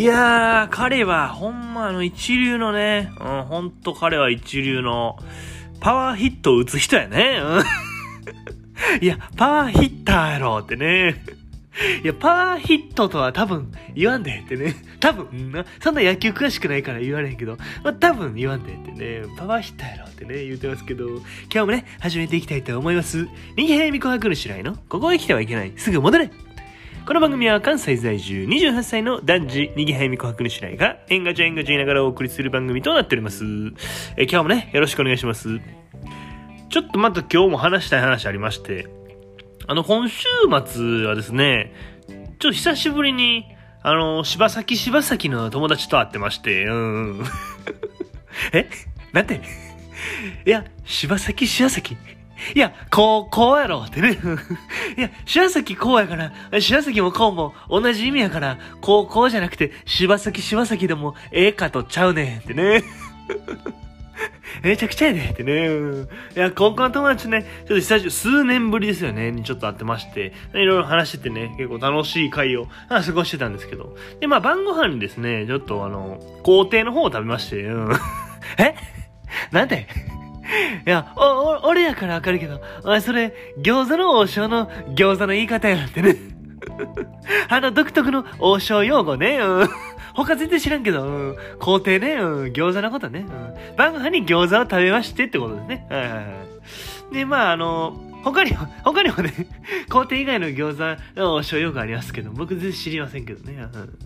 いやー、彼はほんまあの一流のね、うん、ほんと彼は一流のパワーヒットを打つ人やね。うん、いや、パワーヒッターやろってね。いや、パワーヒットとは多分言わんでってね。多分、そんな野球詳しくないから言われへんけど、まあ、多分言わんでってね。パワーヒッターやろってね、言うてますけど、今日もね、始めていきたいと思います。人気早見琥珀の白井の、ここへ来てはいけない。すぐ戻れこの番組は関西在住28歳の男児、にぎはやみ琥珀の白井が、えんがちゃえんがちゃいながらお送りする番組となっております。え今日もね、よろしくお願いします。ちょっとまた今日も話したい話ありまして、あの、今週末はですね、ちょっと久しぶりに、あの、柴崎柴崎の友達と会ってまして、うん。え？なんて？いや、柴崎柴崎 いや、こう、こうやろってね。いや、柴崎こうやから、柴崎もこうも同じ意味やから、こう、こうじゃなくて、柴崎柴崎でもええかとちゃうねんってね。めちゃくちゃやねってね。いや、高校の友達ね、ちょっと久しぶり、数年ぶりですよね、にちょっと会ってまして、いろいろ話しててね、結構楽しい会を過ごしてたんですけど。で、まあ晩ご飯にですね、ちょっとあの、校庭の方を食べまして、うん。え？なんで いや、お、お、俺やからわかるけど、お、それ、餃子の王将の餃子の言い方やってね。あの独特の王将用語ね。うん。他全然知らんけど、うん、工程ね、うん、餃子のことね、うん、晩ご飯に餃子を食べましてってことですね。はいはいはい。で、まあ、あの、他にも、他にもね、工程以外の餃子の所要がありますけど、僕全然知りませんけどね。うん、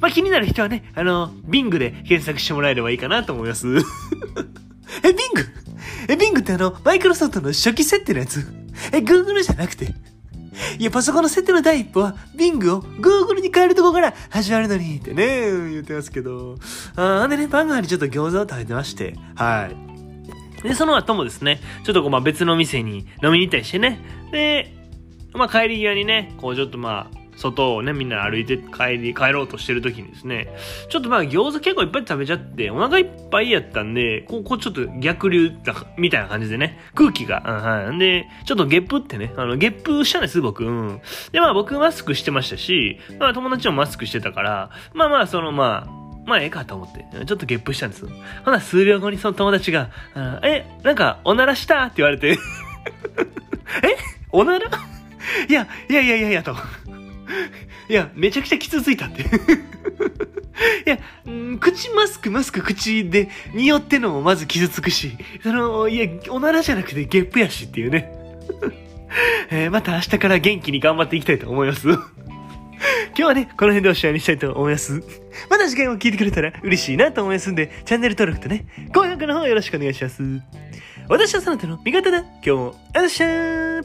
まあ、気になる人はね、あの、ビングで検索してもらえればいいかなと思います。え、ビング？え、ビングってあの、マイクロソフトの初期設定のやつえ、Google じゃなくていや、パソコンの設定の第一歩は、Bing を Google に変えるとこから始まるのに、ってね、言ってますけど。あんでね、晩ご飯にちょっと餃子を食べてまして、はい。で、その後もですね、ちょっとこう、まあ別の店に飲みに行ったりしてね。で、まあ帰り際にね、こうちょっとまあ、外をね、みんな歩いて帰り、帰ろうとしてる時にですね、ちょっとまあ餃子結構いっぱい食べちゃって、お腹いっぱいやったんで、こう、こうちょっと逆流みたいな感じでね、空気が、うん、はい。で、ちょっとゲップってね、あの、ゲップしたんです、僕。うん。で、まあ僕マスクしてましたし、まあ友達もマスクしてたから、まあまあそのまあ、まあええかと思って、ちょっとゲップしたんです。ほな、数秒後にその友達が、え、なんか、おならした？って言われて え？おなら？いや、いやいやいやいやと。いや、めちゃくちゃ傷ついたって いや、口マスク、マスク、口で、匂ってのもまず傷つくし、その、いや、おならじゃなくてゲップやしっていうね。えー、また明日から元気に頑張っていきたいと思います。今日はね、この辺でおしまいにしたいと思います。また次回も聞いてくれたら嬉しいなと思いますんで、チャンネル登録とね、高評価の方よろしくお願いします。私はそなたの味方だ。今日も、あっしゃー